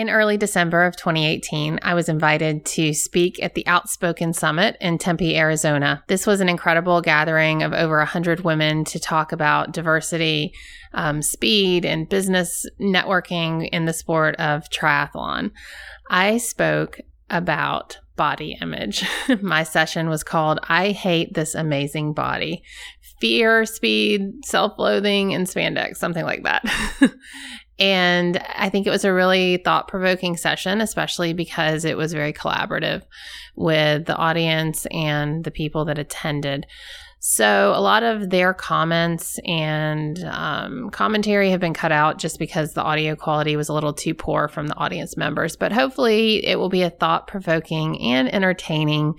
In early December of 2018, I was invited to speak at the Outspoken Summit in Tempe, Arizona. This was an incredible gathering of over 100 women to talk about diversity, um, speed, and business networking in the sport of triathlon. I spoke about body image. My session was called I Hate This Amazing Body Fear, Speed, Self Loathing, and Spandex, something like that. And I think it was a really thought provoking session, especially because it was very collaborative with the audience and the people that attended. So, a lot of their comments and um, commentary have been cut out just because the audio quality was a little too poor from the audience members. But hopefully, it will be a thought provoking and entertaining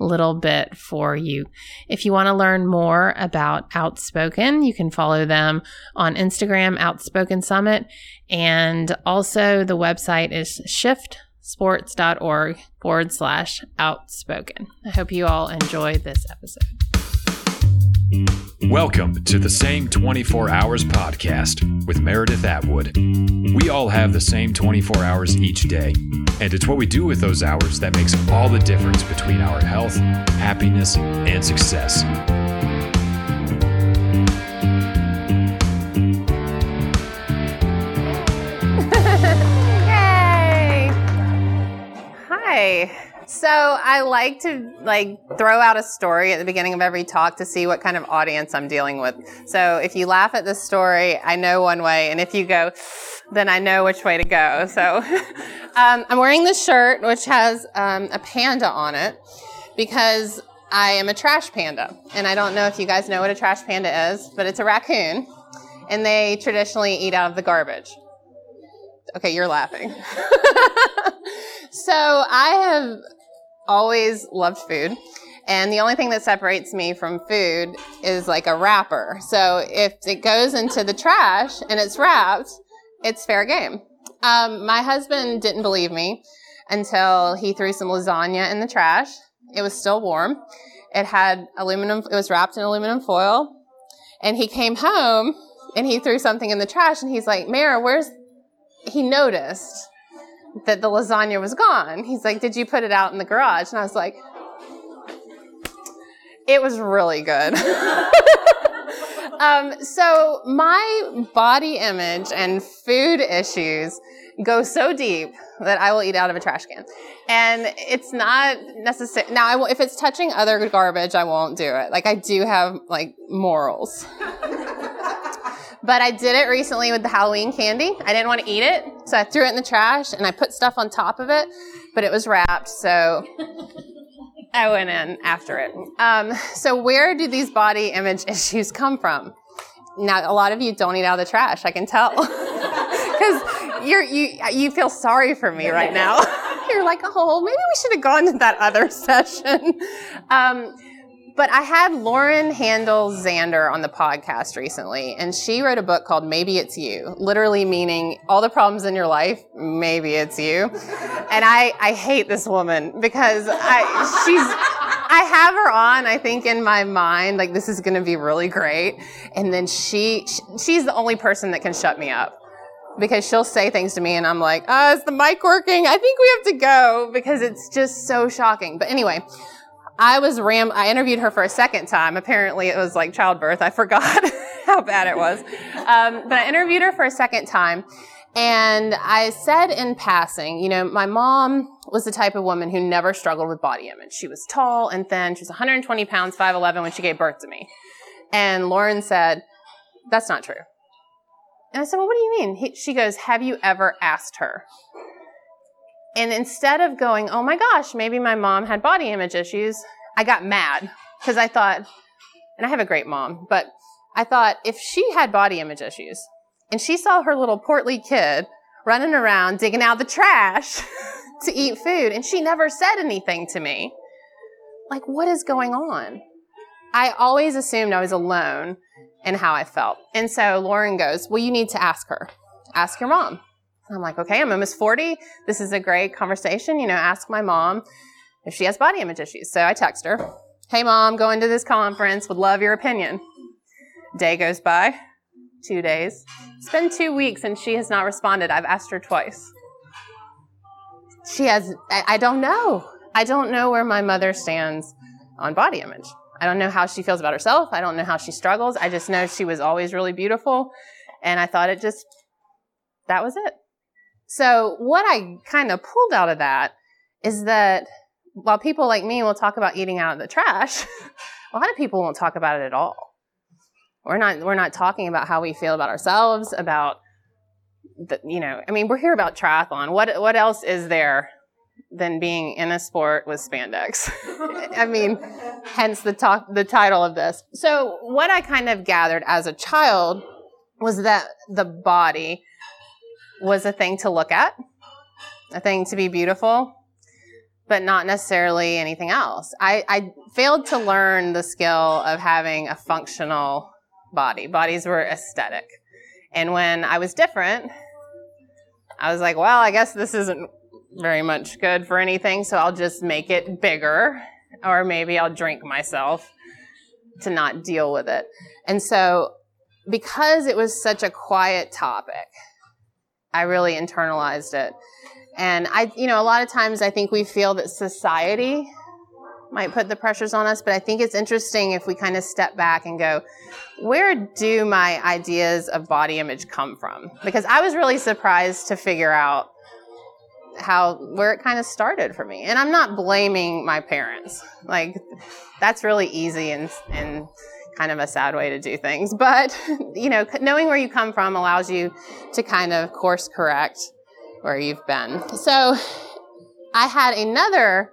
little bit for you. If you want to learn more about Outspoken, you can follow them on Instagram, Outspoken Summit. And also, the website is shiftsports.org forward slash outspoken. I hope you all enjoy this episode. Welcome to the Same 24 Hours podcast with Meredith Atwood. We all have the same 24 hours each day, and it's what we do with those hours that makes all the difference between our health, happiness, and success. Yay! Hi. So I like to like throw out a story at the beginning of every talk to see what kind of audience I'm dealing with. So if you laugh at this story, I know one way, and if you go, then I know which way to go. So um, I'm wearing this shirt which has um, a panda on it because I am a trash panda, and I don't know if you guys know what a trash panda is, but it's a raccoon, and they traditionally eat out of the garbage. Okay, you're laughing. so I have always loved food. And the only thing that separates me from food is like a wrapper. So if it goes into the trash and it's wrapped, it's fair game. Um, my husband didn't believe me until he threw some lasagna in the trash. It was still warm. It had aluminum, it was wrapped in aluminum foil. And he came home and he threw something in the trash and he's like, Mara, where's, he noticed that the lasagna was gone. He's like, Did you put it out in the garage? And I was like, It was really good. um, so, my body image and food issues go so deep that I will eat out of a trash can. And it's not necessary. Now, I will, if it's touching other garbage, I won't do it. Like, I do have, like, morals. But I did it recently with the Halloween candy. I didn't want to eat it, so I threw it in the trash and I put stuff on top of it, but it was wrapped, so I went in after it. Um, so where do these body image issues come from? Now, a lot of you don't eat out of the trash. I can tell because you you feel sorry for me right now. you're like, oh, maybe we should have gone to that other session. Um, but I had Lauren Handel Zander on the podcast recently, and she wrote a book called Maybe It's You, literally meaning all the problems in your life, maybe it's you. And I, I hate this woman because I, she's, I have her on, I think in my mind, like this is to be really great. And then she, she's the only person that can shut me up because she'll say things to me and I'm like, oh, is the mic working? I think we have to go because it's just so shocking. But anyway, I was ram. I interviewed her for a second time. Apparently, it was like childbirth. I forgot how bad it was. Um, but I interviewed her for a second time, and I said in passing, you know, my mom was the type of woman who never struggled with body image. She was tall and thin. She was 120 pounds, 5'11 when she gave birth to me. And Lauren said, "That's not true." And I said, "Well, what do you mean?" He, she goes, "Have you ever asked her?" And instead of going, oh my gosh, maybe my mom had body image issues, I got mad because I thought, and I have a great mom, but I thought if she had body image issues and she saw her little portly kid running around digging out the trash to eat food and she never said anything to me, like, what is going on? I always assumed I was alone in how I felt. And so Lauren goes, well, you need to ask her. Ask your mom. I'm like, okay, I'm almost 40. This is a great conversation. You know, ask my mom if she has body image issues. So I text her, hey, mom, going to this conference, would love your opinion. Day goes by, two days. It's been two weeks and she has not responded. I've asked her twice. she has, I, I don't know. I don't know where my mother stands on body image. I don't know how she feels about herself. I don't know how she struggles. I just know she was always really beautiful. And I thought it just, that was it. So what I kind of pulled out of that is that while people like me will talk about eating out of the trash, a lot of people won't talk about it at all. We're not, we're not talking about how we feel about ourselves, about the, you know, I mean, we're here about triathlon. What, what else is there than being in a sport with spandex? I mean, hence the talk, the title of this. So what I kind of gathered as a child was that the body was a thing to look at, a thing to be beautiful, but not necessarily anything else. I, I failed to learn the skill of having a functional body. Bodies were aesthetic. And when I was different, I was like, well, I guess this isn't very much good for anything, so I'll just make it bigger, or maybe I'll drink myself to not deal with it. And so, because it was such a quiet topic, I really internalized it. And I, you know, a lot of times I think we feel that society might put the pressures on us, but I think it's interesting if we kind of step back and go, where do my ideas of body image come from? Because I was really surprised to figure out how where it kind of started for me. And I'm not blaming my parents. Like that's really easy and and kind of a sad way to do things. But you know, knowing where you come from allows you to kind of course correct where you've been. So I had another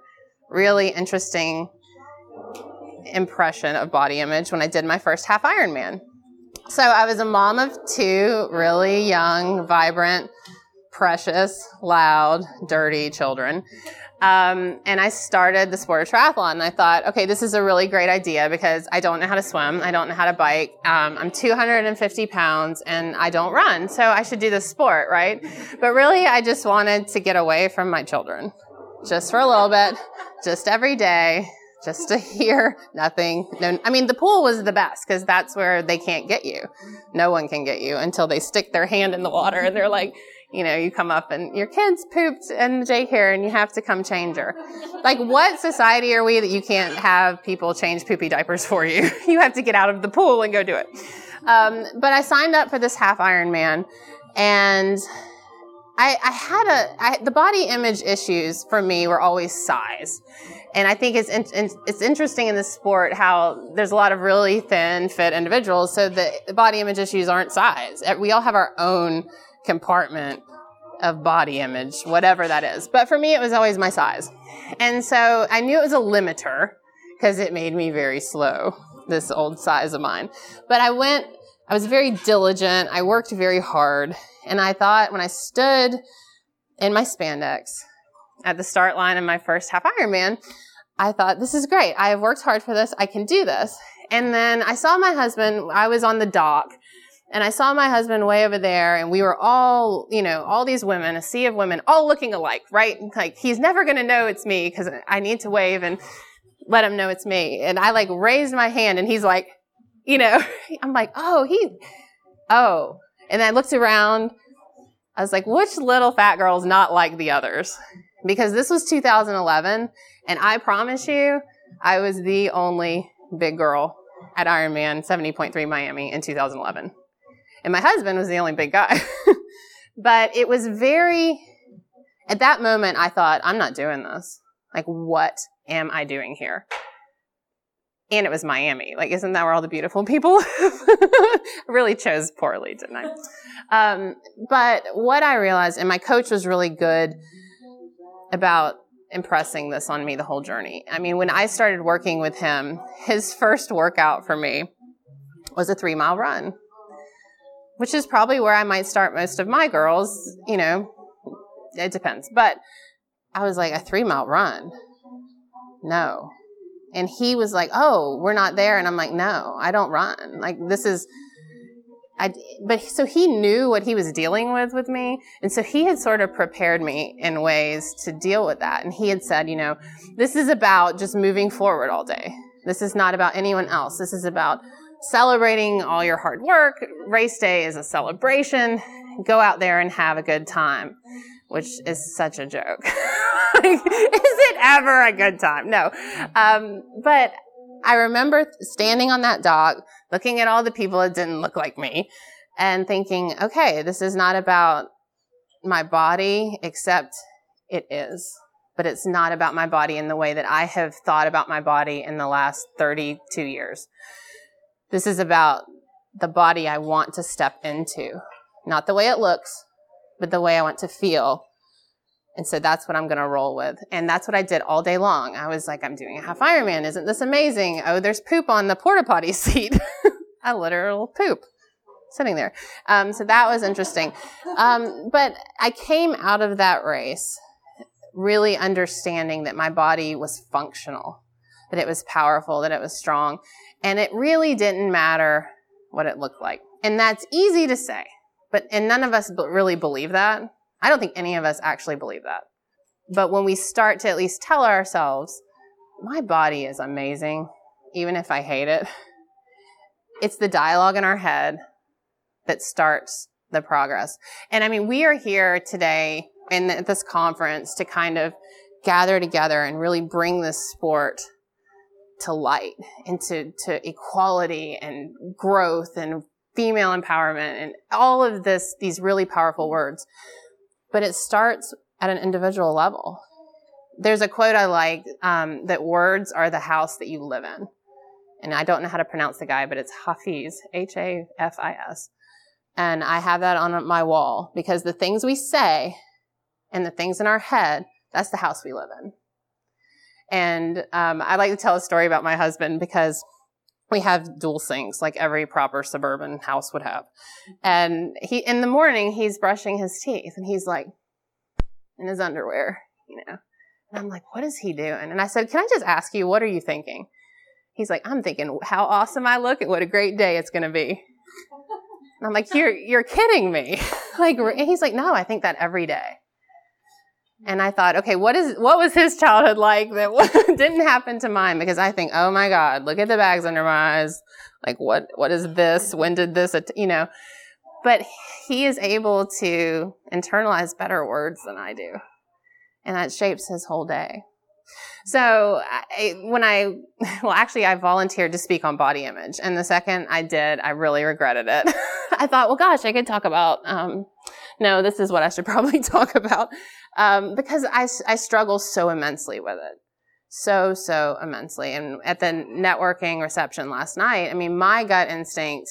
really interesting impression of body image when I did my first half Ironman. So I was a mom of two really young, vibrant, precious, loud, dirty children. Um, and I started the sport of triathlon. And I thought, okay, this is a really great idea because I don't know how to swim. I don't know how to bike. Um, I'm 250 pounds and I don't run. So I should do this sport, right? But really, I just wanted to get away from my children just for a little bit, just every day, just to hear nothing. No, I mean, the pool was the best because that's where they can't get you. No one can get you until they stick their hand in the water and they're like, you know, you come up and your kid's pooped in the daycare and you have to come change her. Like, what society are we that you can't have people change poopy diapers for you? you have to get out of the pool and go do it. Um, but I signed up for this half Ironman and I, I had a I, the body image issues for me were always size. And I think it's in, it's interesting in this sport how there's a lot of really thin, fit individuals. So the body image issues aren't size. We all have our own compartment of body image, whatever that is. But for me, it was always my size. And so I knew it was a limiter because it made me very slow, this old size of mine. But I went, I was very diligent. I worked very hard. And I thought when I stood in my spandex at the start line of my first half Ironman, I thought, this is great. I have worked hard for this. I can do this. And then I saw my husband, I was on the dock and I saw my husband way over there and we were all, you know, all these women, a sea of women, all looking alike, right? Like he's never going to know it's me because I need to wave and let him know it's me. And I like raised my hand and he's like, you know, I'm like, oh, he, oh. And I looked around. I was like, which little fat girl is not like the others? Because this was 2011 and I promise you, I was the only big girl at Ironman 70.3 Miami in 2011 and my husband was the only big guy. but it was very, at that moment, I thought, I'm not doing this. Like, what am I doing here? And it was Miami. Like, isn't that where all the beautiful people really chose poorly, didn't I? Um, but what I realized, and my coach was really good about impressing this on me the whole journey. I mean, when I started working with him, his first workout for me was a three mile run which is probably where I might start most of my girls. You know, it depends. But I was like, a three mile run? No. And he was like, oh, we're not there. And I'm like, no, I don't run. Like, this is, I, but so he knew what he was dealing with with me. And so he had sort of prepared me in ways to deal with that. And he had said, you know, this is about just moving forward all day. This is not about anyone else. This is about celebrating all your hard work. Race day is a celebration. Go out there and have a good time. which is such a joke. is it ever a good time? No. Um, but I remember standing on that dock, looking at all the people that didn't look like me, and thinking, okay, this is not about my body, except it is. But it's not about my body in the way that I have thought about my body in the last 32 years. This is about the body I want to step into. Not the way it looks, but the way I want to feel. And so that's what I'm going to roll with. And that's what I did all day long. I was like, I'm doing a half Ironman. Isn't this amazing? Oh, there's poop on the porta potty seat. a literal poop sitting there. Um, so that was interesting. Um, but I came out of that race really understanding that my body was functional, that it was powerful, that it was strong. And it really didn't matter what it looked like. And that's easy to say, but, and none of us really believe that. I don't think any of us actually believe that. But when we start to at least tell ourselves, my body is amazing, even if I hate it, it's the dialogue in our head that starts the progress. And I mean, we are here today in this conference to kind of gather together and really bring this sport to light and to, to equality and growth and female empowerment and all of this, these really powerful words. But it starts at an individual level. There's a quote I like um, that words are the house that you live in. And I don't know how to pronounce the guy, but it's Hafiz, H A F I S. And I have that on my wall because the things we say and the things in our head, that's the house we live in. And um, I like to tell a story about my husband because we have dual sinks like every proper suburban house would have. And he, in the morning, he's brushing his teeth and he's like in his underwear, you know. And I'm like, what is he doing? And I said, can I just ask you, what are you thinking? He's like, I'm thinking how awesome I look and what a great day it's going to be. And I'm like, you're, you're kidding me. like, and he's like, no, I think that every day. And I thought, okay, what is, what was his childhood like that didn't happen to mine? Because I think, oh my God, look at the bags under my eyes. Like, what, what is this? When did this, you know? But he is able to internalize better words than I do. And that shapes his whole day. So I, when I, well, actually, I volunteered to speak on body image, and the second I did, I really regretted it. I thought, well, gosh, I could talk about. Um, no, this is what I should probably talk about um, because I, I struggle so immensely with it, so so immensely. And at the networking reception last night, I mean, my gut instinct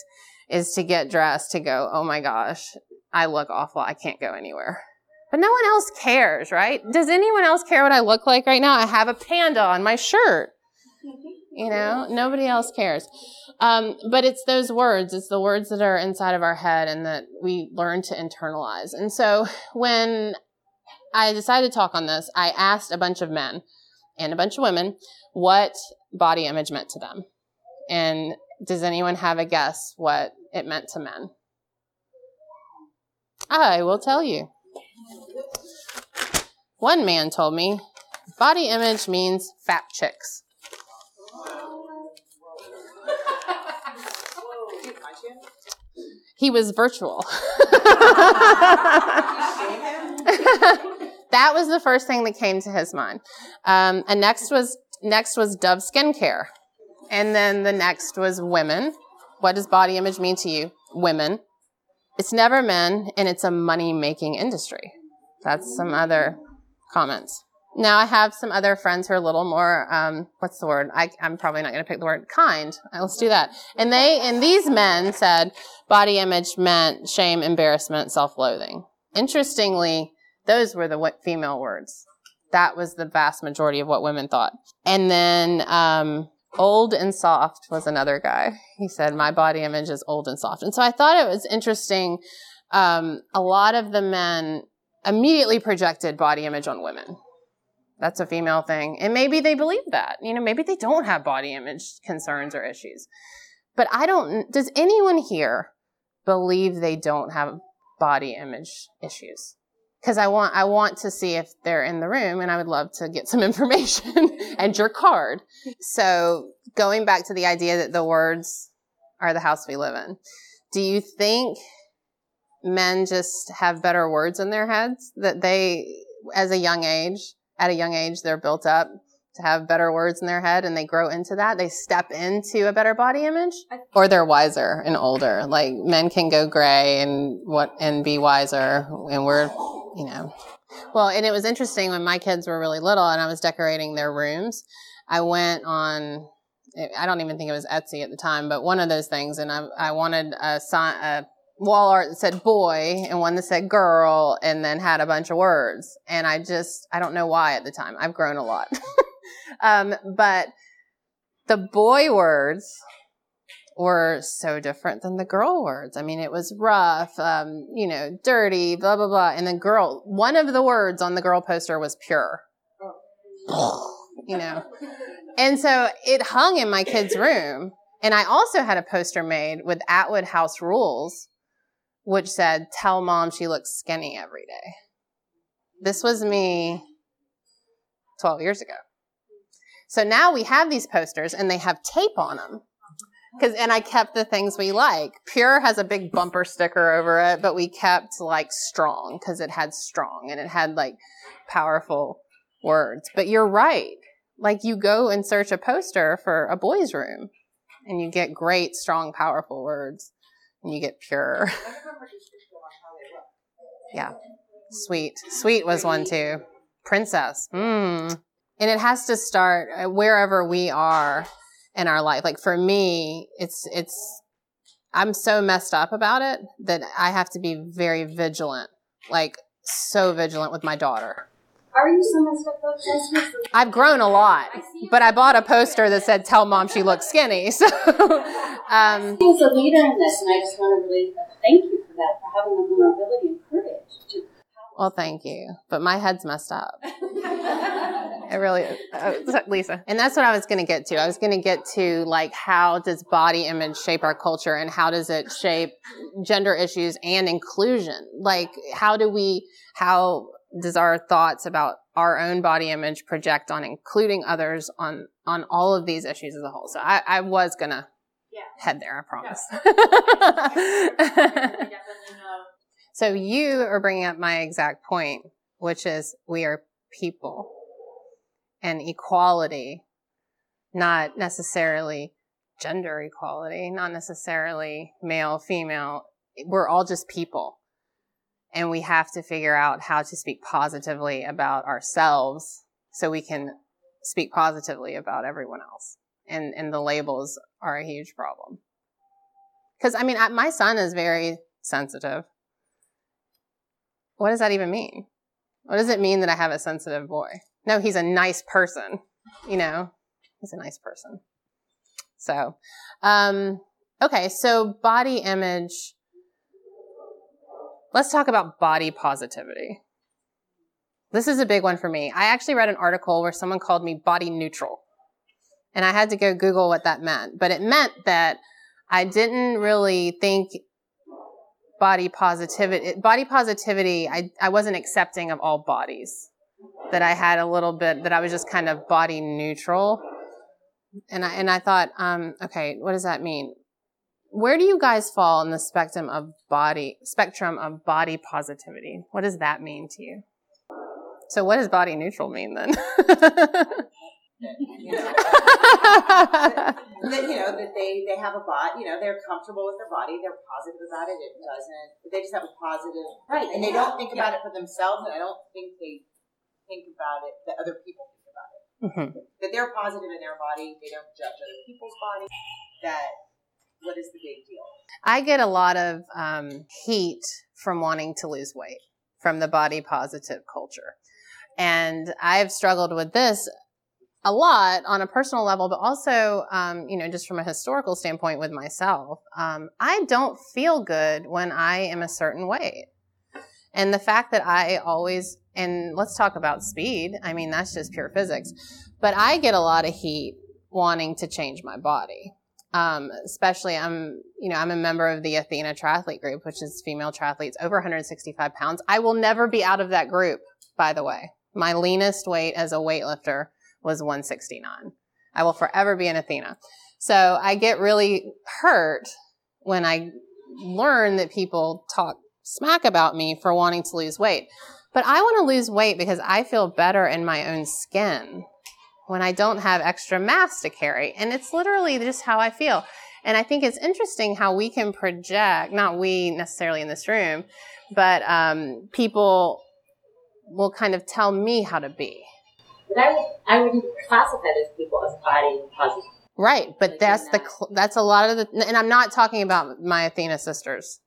is to get dressed to go. Oh my gosh, I look awful. I can't go anywhere. But no one else cares, right? Does anyone else care what I look like right now? I have a panda on my shirt. You know, nobody else cares. Um, but it's those words, it's the words that are inside of our head and that we learn to internalize. And so when I decided to talk on this, I asked a bunch of men and a bunch of women what body image meant to them. And does anyone have a guess what it meant to men? I will tell you. One man told me body image means fat chicks. He was virtual. that was the first thing that came to his mind. Um, and next was next was Dove skincare, and then the next was women. What does body image mean to you? Women. It's never men, and it's a money making industry. That's some other comments. Now I have some other friends who are a little more, um, what's the word? I, am probably not going to pick the word kind. Let's do that. And they, and these men said body image meant shame, embarrassment, self-loathing. Interestingly, those were the female words. That was the vast majority of what women thought. And then, um, old and soft was another guy. He said, my body image is old and soft. And so I thought it was interesting. Um, a lot of the men immediately projected body image on women. That's a female thing. And maybe they believe that. You know, maybe they don't have body image concerns or issues. But I don't, does anyone here believe they don't have body image issues? Because I want, I want to see if they're in the room and I would love to get some information and your card. So going back to the idea that the words are the house we live in. Do you think men just have better words in their heads that they, as a young age, at a young age, they're built up to have better words in their head and they grow into that. They step into a better body image or they're wiser and older. Like men can go gray and what, and be wiser and we're, you know, well, and it was interesting when my kids were really little and I was decorating their rooms. I went on, I don't even think it was Etsy at the time, but one of those things. And I, I wanted a sign, a wall art that said boy and one that said girl and then had a bunch of words. And I just, I don't know why at the time. I've grown a lot. um, but the boy words were so different than the girl words. I mean, it was rough, um, you know, dirty, blah, blah, blah. And the girl, one of the words on the girl poster was pure. you know. And so it hung in my kid's room. And I also had a poster made with Atwood House rules which said, Tell mom she looks skinny every day. This was me 12 years ago. So now we have these posters and they have tape on them. Cause, and I kept the things we like. Pure has a big bumper sticker over it, but we kept like strong because it had strong and it had like powerful words. But you're right. Like you go and search a poster for a boy's room and you get great, strong, powerful words and you get pure. yeah. Sweet. Sweet was one too. Princess. Mmm. And it has to start uh, wherever we are in our life. Like for me, it's, it's, I'm so messed up about it that I have to be very vigilant, like so vigilant with my daughter. Are you so messed up though? I've grown a lot, but I bought a poster that said "Tell mom she looks skinny." So, um, as a leader in this, and I just want to really thank you for that, for having the vulnerability and courage to. Well, thank you, but my head's messed up. it really is. Uh, Lisa. And that's what I was going to get to. I was going to get to like how does body image shape our culture and how does it shape gender issues and inclusion? Like how do we how does our thoughts about our own body image project on including others on on all of these issues as a whole? So I, I was gonna yeah. head there, I promise. Yeah. so you are bringing up my exact point, which is we are people and equality, not necessarily gender equality, not necessarily male, female. We're all just people and we have to figure out how to speak positively about ourselves so we can speak positively about everyone else. And, and the labels are a huge problem. Cause I mean, I, my son is very sensitive. What does that even mean? What does it mean that I have a sensitive boy? No, he's a nice person. You know, he's a nice person. So, um, okay. So body image Let's talk about body positivity. This is a big one for me. I actually read an article where someone called me body neutral. And I had to go Google what that meant. But it meant that I didn't really think body positivity, body positivity, I, I wasn't accepting of all bodies. That I had a little bit, that I was just kind of body neutral. And I, and I thought, um, okay, what does that mean? Where do you guys fall in the spectrum of body spectrum of body positivity? What does that mean to you? So what does body neutral mean then? that, you know that they they have a body you know they're comfortable with their body they're positive about it it doesn't they just have a positive right and they don't think about it for themselves and i don't think they think about it that other people think about it mm-hmm. that they're positive in their body they don't judge other people's body that what is the big deal? I get a lot of um, heat from wanting to lose weight from the body positive culture. And I've struggled with this a lot on a personal level, but also, um, you know, just from a historical standpoint with myself. Um, I don't feel good when I am a certain weight. And the fact that I always, and let's talk about speed. I mean, that's just pure physics. But I get a lot of heat wanting to change my body. Um, especially I'm, you know, I'm a member of the Athena triathlete group, which is female triathletes over 165 pounds. I will never be out of that group, by the way. My leanest weight as a weightlifter was 169. I will forever be an Athena. So I get really hurt when I learn that people talk smack about me for wanting to lose weight. But I want to lose weight because I feel better in my own skin when I don't have extra mass to carry. And it's literally just how I feel. And I think it's interesting how we can project, not we necessarily in this room, but um, people will kind of tell me how to be. But I would, I wouldn't classify those people as body positive. Right, but Like that's the, that. that's a lot of the, and I'm not talking about my Athena sisters,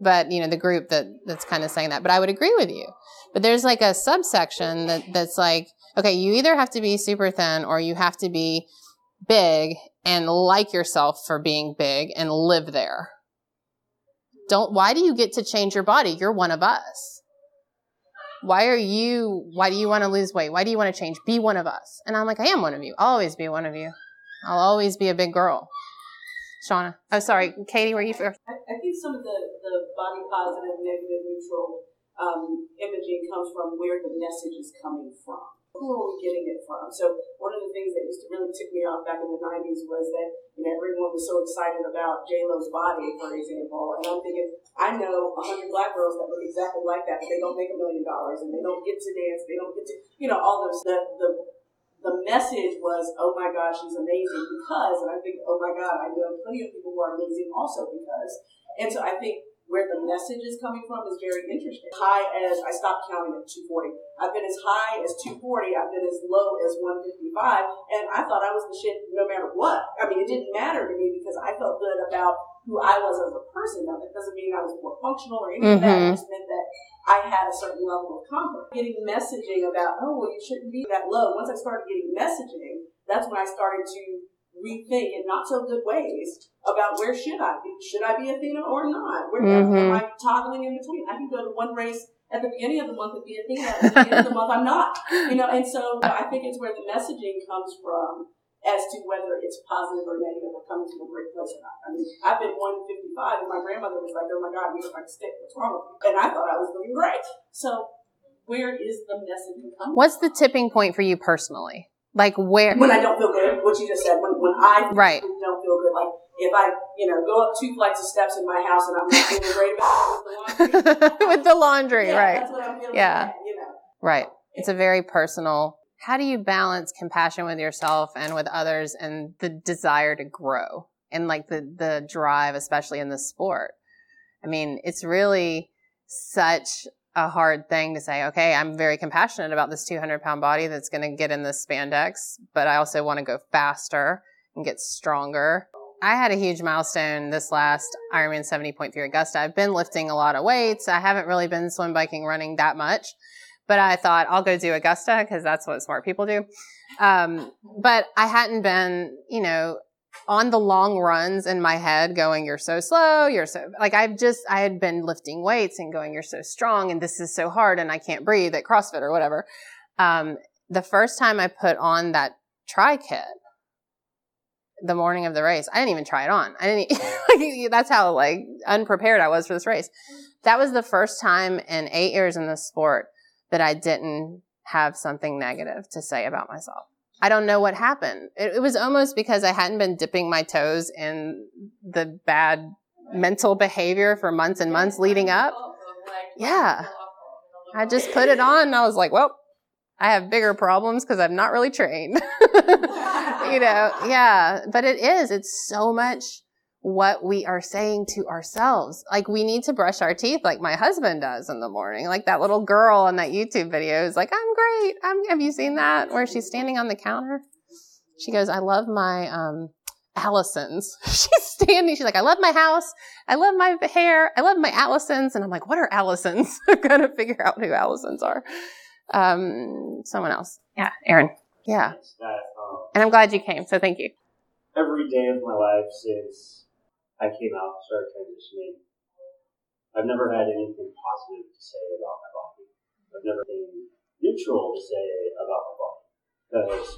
but you know the group that that's kind of saying that. But I would agree with you. But there's like a subsection that that's like, okay, you either have to be super thin or you have to be big and like yourself for being big and live there. Don't. Why do you get to change your body? You're one of us. Why are you? Why do you want to lose weight? Why do you want to change? Be one of us. And I'm like, I am one of you. I'll always be one of you. I'll always be a big girl. Shauna. Oh, sorry. Katie, were you first? I, I think some of the, the body positive, negative, neutral um, imaging comes from where the message is coming from. Who are we getting it from? So one of the things that used to really tick me off back in the '90s was that you know everyone was so excited about J Lo's body, for example, and I'm thinking I know a hundred black girls that look exactly like that, but they don't make a million dollars and they don't get to dance, they don't get to you know all those the the the message was, oh my God, she's amazing because, and I think, oh my God, I know plenty of people who are amazing also because. And so I think where the message is coming from is very interesting. High as, I stopped counting at 240. I've been as high as 240, I've been as low as 155, and I thought I was the shit no matter what. I mean, it didn't matter to me because I felt good about who I was as a person. Now, that doesn't mean I was more functional or any of that. Mm-hmm. It just meant that I had a certain level of confidence. Getting messaging about, oh, well, you shouldn't be that low. Once I started getting messaging, that's when I started to rethink in not so good ways about where should I be? Should I be Athena or not? Where am Mhm. I toggling in between? I can go to one race at the beginning of the month and be Athena, at the end of the month I'm not. You know, and so I think it's where the messaging comes from as to whether it's positive or negative or coming from a great place or not. I mean, I've been 155 and my grandmother was like, oh my God, you look like stick. What's wrong with you? And I thought I was doing great. So where is the messaging coming What's the tipping point for you personally? Like where? when I don't feel good, what you just said, when, when I Right. don't feel good, like if I, you know, go up two flights of steps in my house and I'm not feeling great about it with the laundry, With the laundry, yeah, right? That's what I'm feeling. Yeah. bad, you know. Right. It's a very personal. How do you balance compassion with yourself and with others and the desire to grow and like the, the drive, especially in the sport? I mean, it's really such a hard thing to say, okay, I'm very compassionate about this 200 pound body that's going to get in this spandex, but I also want to go faster and get stronger. I had a huge milestone this last Ironman 70.3 Augusta. I've been lifting a lot of weights. I haven't really been swim biking running that much, but I thought I'll go do Augusta because that's what smart people do. Um, but I hadn't been, you know, on the long runs in my head going, you're so slow. You're so like, I've just, I had been lifting weights and going, you're so strong and this is so hard and I can't breathe at CrossFit or whatever. Um, the first time I put on that tri kit, the morning of the race, I didn't even try it on. I didn't, like, that's how like unprepared I was for this race. That was the first time in eight years in this sport that I didn't have something negative to say about myself. I don't know what happened. It, it was almost because I hadn't been dipping my toes in the bad mental behavior for months and months leading up. Yeah. I just put it on and I was like, well, I have bigger problems because I'm not really trained. you know, yeah. But it is, it's so much what we are saying to ourselves. Like we need to brush our teeth like my husband does in the morning. Like that little girl on that YouTube video is like, I'm great. I'm, have you seen that where she's standing on the counter? She goes, I love my, um, Allisons. she's standing. She's like, I love my house. I love my hair. I love my Allisons. And I'm like, what are Allisons? I'm going to figure out who Allisons are. Um, someone else. Yeah. Aaron. Yeah. that um, And I'm glad you came. So thank you. every day of my life since I came out started transitioning, I've never had anything positive to say about my body. I've never been neutral to say about my body. Because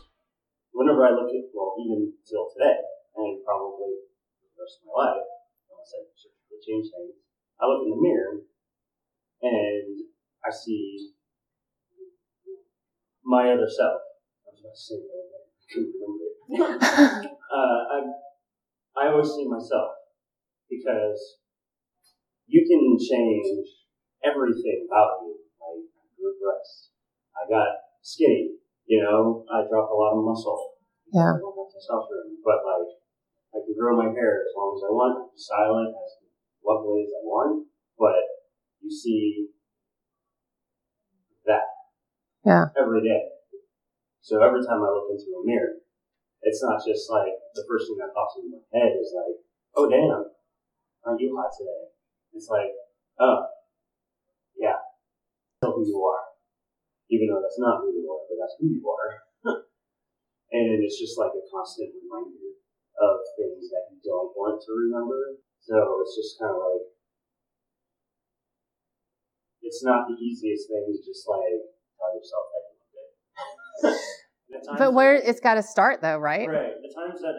whenever I look at, well, even till today, and probably the rest of my life, unless I surgically change things, I look in the mirror and I see my other self. I was about to say that, I couldn't remember it. uh, I, I always see myself because you can change everything about you. Like I grew breasts, I got skinny. You know, I dropped a lot of muscle. Yeah. I don't have testosterone, but like I can grow my hair as long as I want, style it as lovely as I want. But you see that Yeah. every day. So every time I look into a mirror, it's not just like the first thing that pops into my head is like, oh damn, aren't you hot today? It's like, oh, yeah, that's who you are. Even though that's not who you are, but that's who you are. and it's just like a constant reminder of things that you don't want to remember. So it's just kind of like, it's not the easiest thing to just like tell yourself that you look good. The times But that- where it's got to start though, right? Right. The times that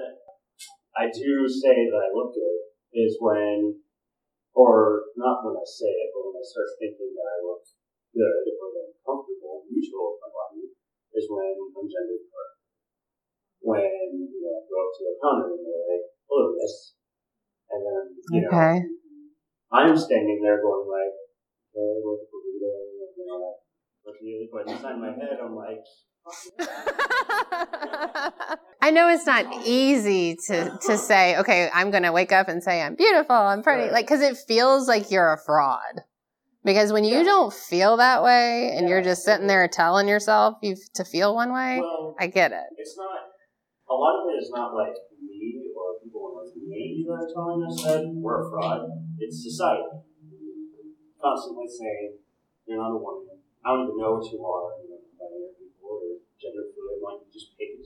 I do say that I look good is when, or not when I say it, but when I start thinking that I look good or that I'm comfortable, and neutral with my body, is when I'm gender correct. When, you know, I go up to a counter and they're like, hello, miss. And then, you know, Okay. I'm standing there going like, okay, where's the burrito? And then I look at you, but inside my head, I'm like, I know it's not easy to to say, okay, I'm going to wake up and say I'm beautiful, I'm pretty, Right. like cuz it feels like you're a fraud. Because when you Yeah. don't feel that way and you're just sitting there telling yourself you to feel one way, well, I get it. it's not a lot of it is not like me or people in our community that are telling us that we're a fraud. It's society constantly saying you're not a woman. I don't even know what you are. You know, binary people or gender fluid. Don't you just pick a,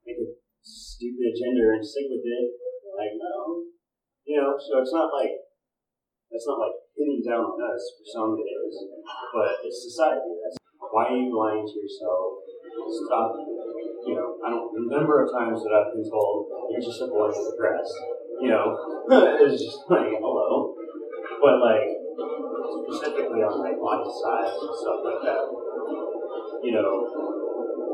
pick a stupid gender and stick with it? Like no, you know. So it's not like it's not like hitting down on us. For some it is, but it's society. That's why are you lying to yourself? Stop you know, I don't remember of times that I've been told, you're just a boy with a dress. You know, it's just like, hello. But like, specifically on my body size and stuff like that, you know,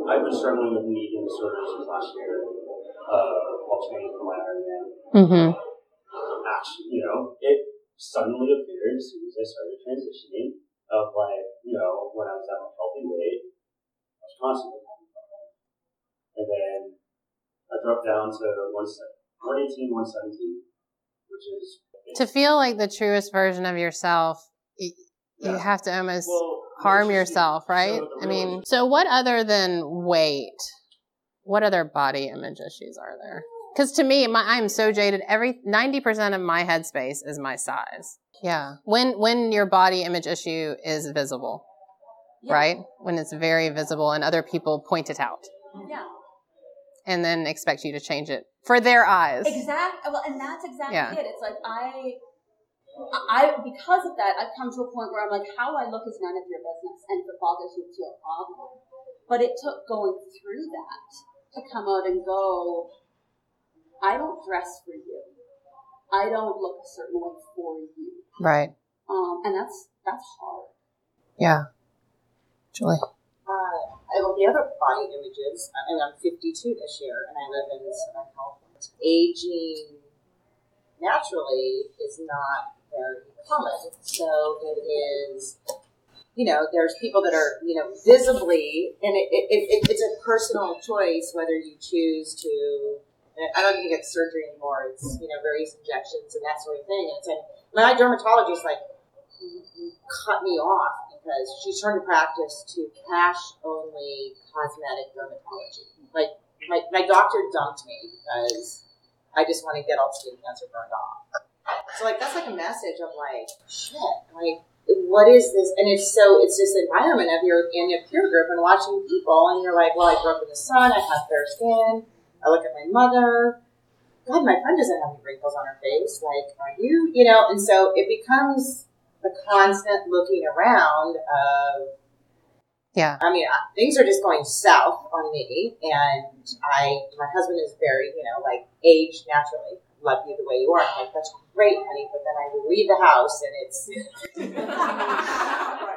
I've been struggling with eating disorders since last year, uh, while training for my Ironman. Mhm. Actually, you know, it suddenly appeared as soon as I started transitioning of like, you know, when I was at my healthy weight, I was constantly having problems. And then I dropped down to 118, 117, which is To feel like the truest version of yourself, you Yeah. have to almost well, harm yourself, right? I mean, so what other than weight? What other body image issues are there? Because to me, my, I'm so jaded. Every ninety percent of my headspace is my size. Yeah, when when your body image issue is visible, Yeah. right? When it's very visible and other people point it out Yeah. and then expect you to change it for their eyes. Exactly. Well, and that's exactly Yeah. it. It's like I, I because of that, I've come to a point where I'm like, how I look is none of your business, and if it bothers you, it's your problem. But it took going through that to come out and go. I don't dress for you. I don't look a certain way for you. Right. Um, and that's that's hard. Yeah. Julie. Uh, well, the other body images, I mean, I'm 52 this year, and I live in Southern California. Aging naturally is not very common. So it is, you know, there's people that are, you know, visibly, and it, it, it, it's a personal choice whether you choose to. I don't even get surgery anymore. It's you know various injections and that sort of thing. And it's like my dermatologist like cut me off because she's trying to practice to cash only cosmetic dermatology. Like my, my doctor dumped me because I just want to get all skin cancer burned off. So like that's like a message of like shit, like what is this? And it's so it's this environment of you're in a peer group and watching people, and you're like, well, I grew up in the sun, I have fair skin. I look at my mother. God, my friend doesn't have any wrinkles on her face. Like, are you? You know, and so it becomes a constant looking around of Yeah. I mean, uh, things are just going south on me, and I, my husband is very, you know, like aged naturally. Love you the way you are. I'm like, that's great, honey. But then I leave the house, and it's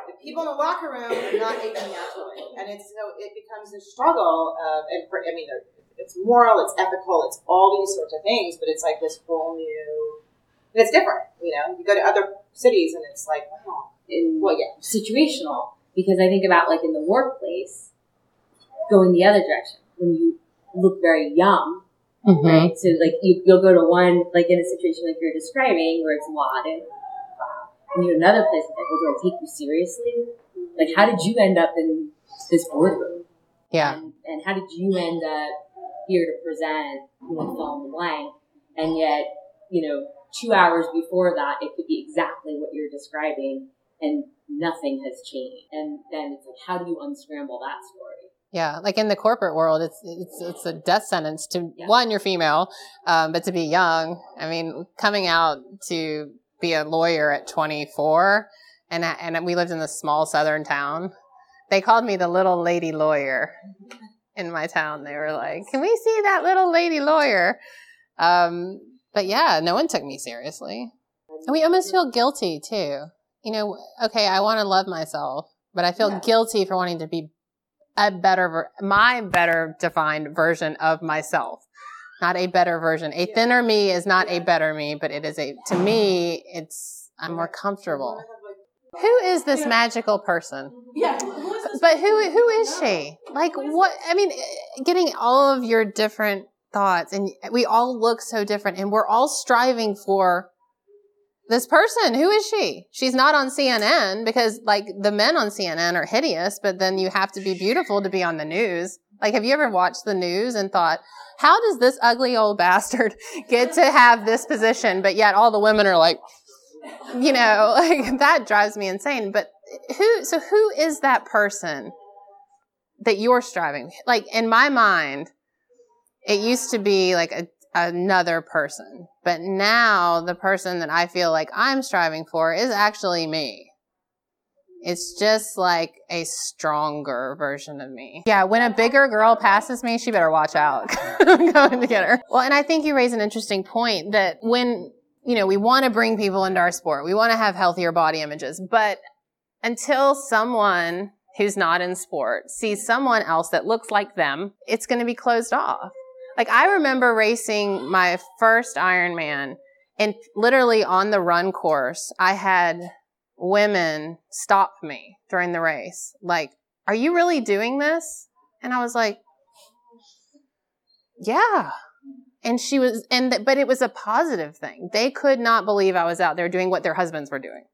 the people in the locker room are not aging naturally, and it's so it becomes a struggle of, and for, I mean, it's moral, it's ethical, it's all these sorts of things, but it's like this whole new And it's different, you know. You go to other cities and it's like, oh, in well, yeah. situational because I think about like in the workplace, going the other direction when you look very young, Mhm. right? So like you, you'll go to one like in a situation like you're describing where it's a lot and you're another place like, well, do I take you seriously? Like, how did you end up in this boardroom? Yeah. And, and how did you end up here to present, you know, fill in the blank? And yet, you know, two hours before that, it could be exactly what you're describing and nothing has changed. And then it's like, how do you unscramble that story? Yeah, like in the corporate world, it's it's it's a death sentence to Yeah. one, you're female, um, but to be young. I mean, coming out to be a lawyer at 24, and I- and we lived in this small southern town. They called me the little lady lawyer in my town. They were like, "Can we see that little lady lawyer?" Um, but yeah, no one took me seriously, and we almost feel guilty too. You know, okay, I want to love myself, but I feel guilty for wanting to be a better, ver- my better defined version of myself, not a better version. A thinner me is not a better me, but it is a, to me, it's, I'm more comfortable. Who is this magical person? Yeah. is this But who, who is she? Like what, I mean, eh, getting all of your different thoughts and we all look so different and we're all striving for this person. Who is she? She's not on CNN because like the men on CNN are hideous, but then you have to be beautiful to be on the news. Like, have you ever watched the news and thought, how does this ugly old bastard get to have this position? But yet all the women are like, you know, like that drives me insane. But who, so who is that person that you're striving? Like in my mind, it used to be like a, another person, but now the person that I feel like I'm striving for is actually me. It's just like a stronger version of me. Yeah, when a bigger girl passes me, she better watch out. I'm going to get her. Well, and I think you raise an interesting point that when, you know, we want to bring people into our sport, we want to have healthier body images, but until someone who's not in sport sees someone else that looks like them, it's going to be closed off. Like I remember racing my first Ironman and literally on the run course, I had women stop me during the race. Like, are you really doing this? And I was like, yeah. And she was, and, but it was a positive thing. They could not believe I was out there doing what their husbands were doing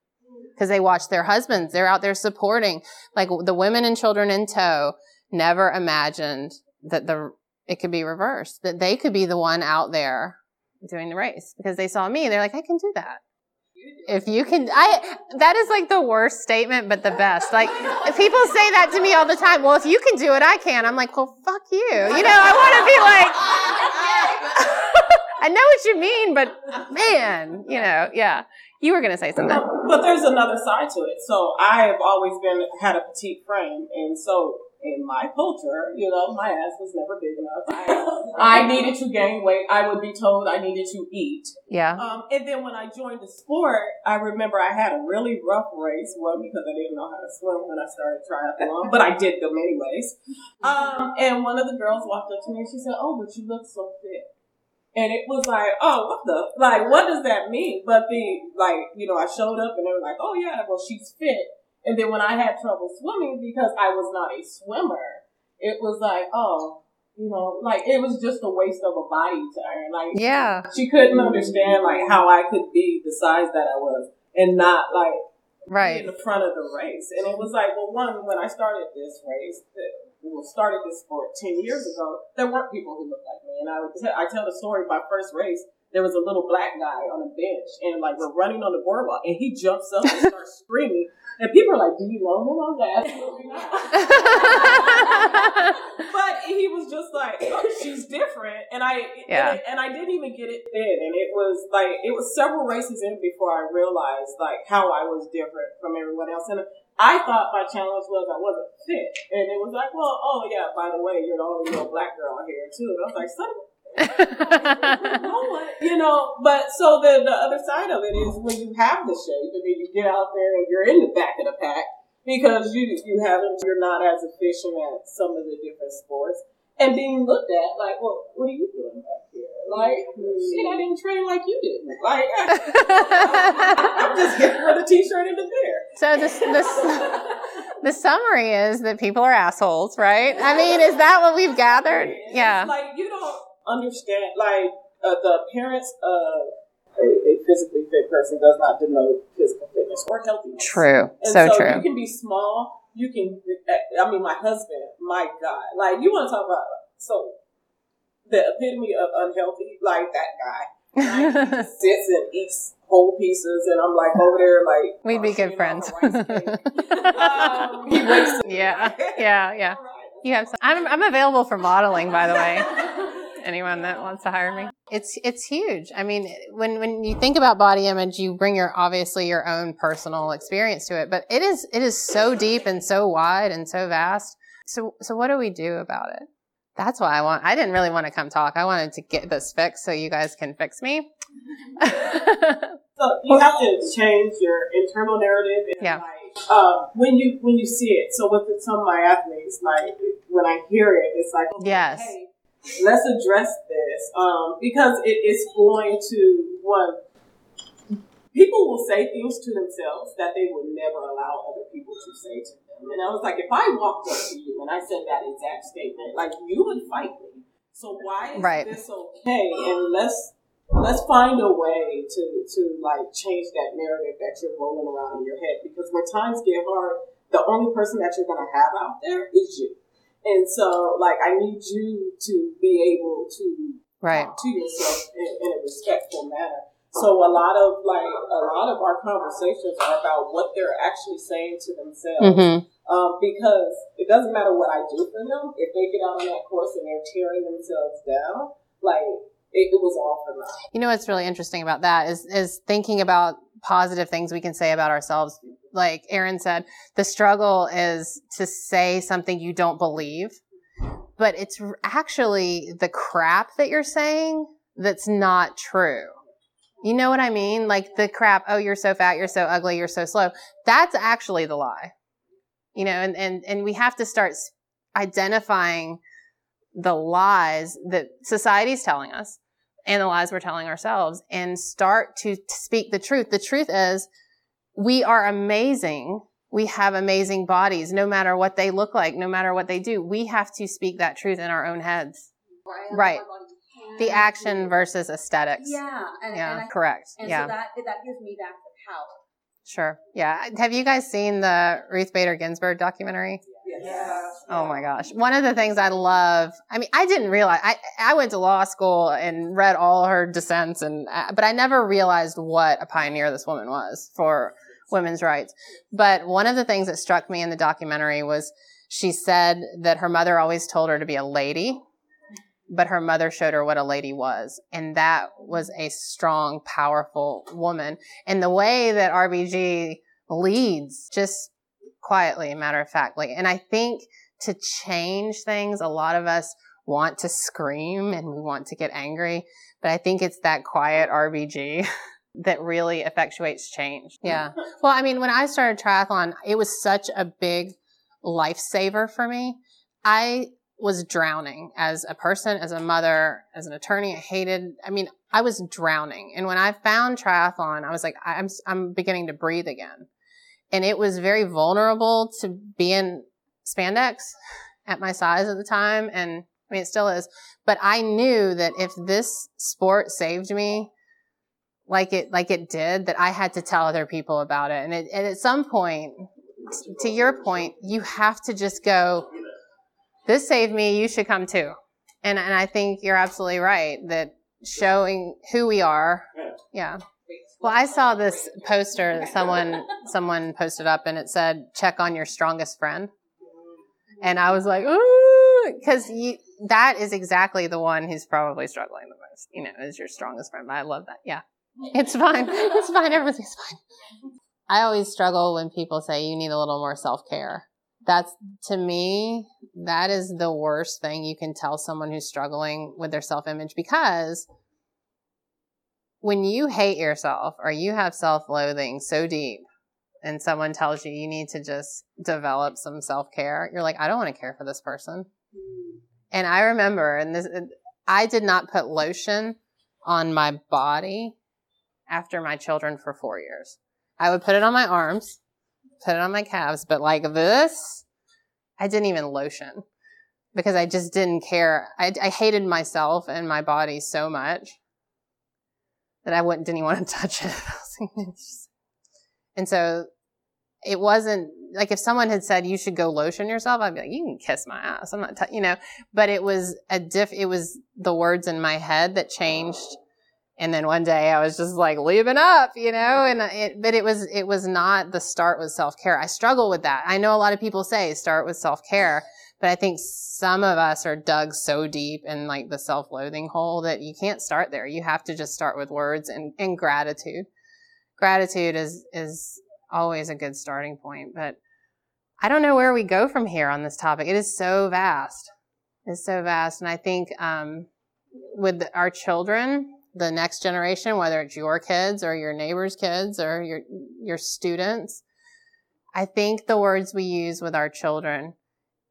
because they watched their husbands. They're out there supporting, like the women and children in tow never imagined that the, it could be reversed, that they could be the one out there doing the race because they saw me. They're like, I can do that. If you can, I, that is like the worst statement, but the best. Like, people say that to me all the time. Well, if you can do it, I can. I'm like, well, fuck you. You know, I want to be like, I know what you mean, but man, you know, yeah. You were going to say something. But there's another side to it. So I have always been had a petite frame, and so in my culture, you know, my ass was never big enough. I, I needed to gain weight. I would be told I needed to eat. Yeah. Um, and then when I joined the sport, I remember I had a really rough race. One because I didn't know how to swim when I started triathlon, but I did them anyways. Um, and one of the girls walked up to me and she said, "Oh, but you look so fit." And it was like, oh, what the, like, what does that mean? But the, like, you know, I showed up and they were like, oh yeah, well, she's fit. And then when I had trouble swimming because I was not a swimmer, it was like, oh, you know, like it was just a waste of a body to her. Like, Yeah. she couldn't understand like how I could be the size that I was and not like Right. in the front of the race. And it was like, well, one, when I started this race, well, started this sport 10 years ago, there weren't people who looked like me. And I would tell, I tell the story, of my first race, there was a little black guy on a bench and like we're running on the boardwalk and he jumps up and starts screaming. And people are like, do you know him? Like, absolutely not. but he was just like, oh, she's different, and I Yeah. and, and I didn't even get it then, and it was like it was several races in before I realized like how I was different from everyone else, and I thought my challenge was I wasn't fit, and it was like, well, oh yeah, by the way, you're the only little black girl here too, and I was like, son of a no one, you know, but so the the other side of it is when you have the shape and then you get out there and you're in the back of the pack because you you haven't you're not as efficient at some of the different sports and being looked at like, well, what are you doing back here? Like, shit, I didn't train like you did. Like, I'm just here for the t-shirt and the beer. So this this the summary is that people are assholes, right? I mean, is that what we've gathered? It's Yeah. like you don't understand. Like uh, the appearance of a, a physically fit person does not denote physical fitness or healthiness. True. And So so, true. You can be small. You can. I mean, my husband. My God. Like you want to talk about so the epitome of unhealthy. Like that guy. Like, sits and eats whole pieces, and I'm like over there like We'd be good friends. off a rice cake. um, he wakes up. yeah. Yeah. Yeah. You have some, I'm I'm available for modeling, by the way. Anyone that wants to hire me. It's it's huge. I mean, when when you think about body image, you bring your obviously your own personal experience to it, but it is it is so deep and so wide and so vast. So so what do we do about it? That's why I want I didn't really want to come talk. I wanted to get this fixed so you guys can fix me. So you have to change your internal narrative and Yeah. like um, when you when you see it. So with some of my athletes, like when I hear it, it's like okay, Yes. hey, let's address this um, because it is going to one. People will say things to themselves that they would never allow other people to say to them. And I was like, if I walked up to you and I said that exact statement, like you would fight me. So why is Right. this okay? And let's let's find a way to to like change that narrative that you're rolling around in your head because when times get hard, the only person that you're gonna have out there is you. And so like I need you to be able to right. talk to yourself in, in a respectful manner. So a lot of like a lot of our conversations are about what they're actually saying to themselves hmm um, because it doesn't matter what I do for them. If they get out on that course and they're tearing themselves down, like it, it was all for nothing. You know what's really interesting about that is is thinking about positive things we can say about ourselves. Like Aaron said, the struggle is to say something you don't believe, but it's actually the crap that you're saying that's not true. You know what I mean? Like the crap, oh, you're so fat, you're so ugly, you're so slow. That's actually the lie. You know, and, and, and we have to start identifying the lies that society's telling us and the lies we're telling ourselves and start to speak the truth. The truth is we are amazing. We have amazing bodies, no matter what they look like, no matter what they do. We have to speak that truth in our own heads. Right. The action versus aesthetics. Yeah, and, Yeah, and, I, correct. and yeah, so that that gives me back the power. sure. Yeah. Have you guys seen the Ruth Bader Ginsburg documentary? Yeah. Oh my gosh. One of the things I love, I mean, I didn't realize, I, I went to law school and read all her dissents and, uh, but I never realized what a pioneer this woman was for women's rights. But one of the things that struck me in the documentary was she said that her mother always told her to be a lady, but her mother showed her what a lady was. And that was a strong, powerful woman. And the way that RBG leads, just quietly, matter of factly. And I think to change things, a lot of us want to scream and we want to get angry, but I think it's that quiet RBG that really effectuates change. Yeah. Well, I mean, when I started triathlon, it was such a big lifesaver for me. I was drowning as a person, as a mother, as an attorney. I hated, I mean, I was drowning. And when I found triathlon, I was like, I'm, I'm beginning to breathe again. And it was very vulnerable to be in spandex at my size at the time. And I mean, it still is. But I knew that if this sport saved me, like it, like it did, that I had to tell other people about it. And, it, and at some point, to your point, you have to just go, this saved me, you should come too. And, and I think you're absolutely right that showing who we are. Yeah. Well, I saw this poster that someone, someone posted up and it said, check on your strongest friend. And I was like, ooh, cause that is exactly the one who's probably struggling the most, you know, is your strongest friend. I love that. Yeah. It's fine. It's fine. Everything's fine. I always struggle when people say you need a little more self care. That's to me, that is the worst thing you can tell someone who's struggling with their self image because when you hate yourself or you have self loathing so deep and someone tells you you need to just develop some self care, you're like, I don't want to care for this person. And I remember, and this, I did not put lotion on my body after my children for four years. I would put it on my arms, put it on my calves, but like this, I didn't even lotion because I just didn't care. I, I hated myself and my body so much that I wouldn't, didn't even want to touch it. and so it wasn't like if someone had said you should go lotion yourself, I'd be like, you can kiss my ass. I'm not, t-, you know, but it was a diff, it was the words in my head that changed. And then one day I was just like leaving up, you know, and it, but it was, it was not the start with self care. I struggle with that. I know a lot of people say start with self care, but I think some of us are dug so deep in like the self loathing hole that you can't start there. You have to just start with words and, and gratitude. Gratitude is, is always a good starting point, but I don't know where we go from here on this topic. It is so vast. It's so vast. And I think, um, with our children, the next generation, whether it's your kids or your neighbor's kids or your, your students, I think the words we use with our children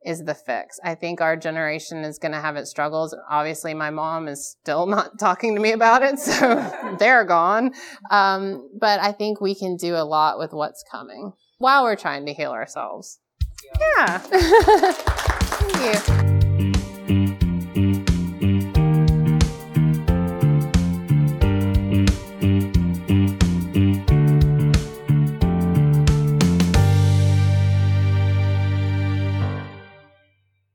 is the fix. I think our generation is going to have its struggles. Obviously, my mom is still not talking to me about it, so they're gone. Um, but I think we can do a lot with what's coming while we're trying to heal ourselves. Yeah. Thank you.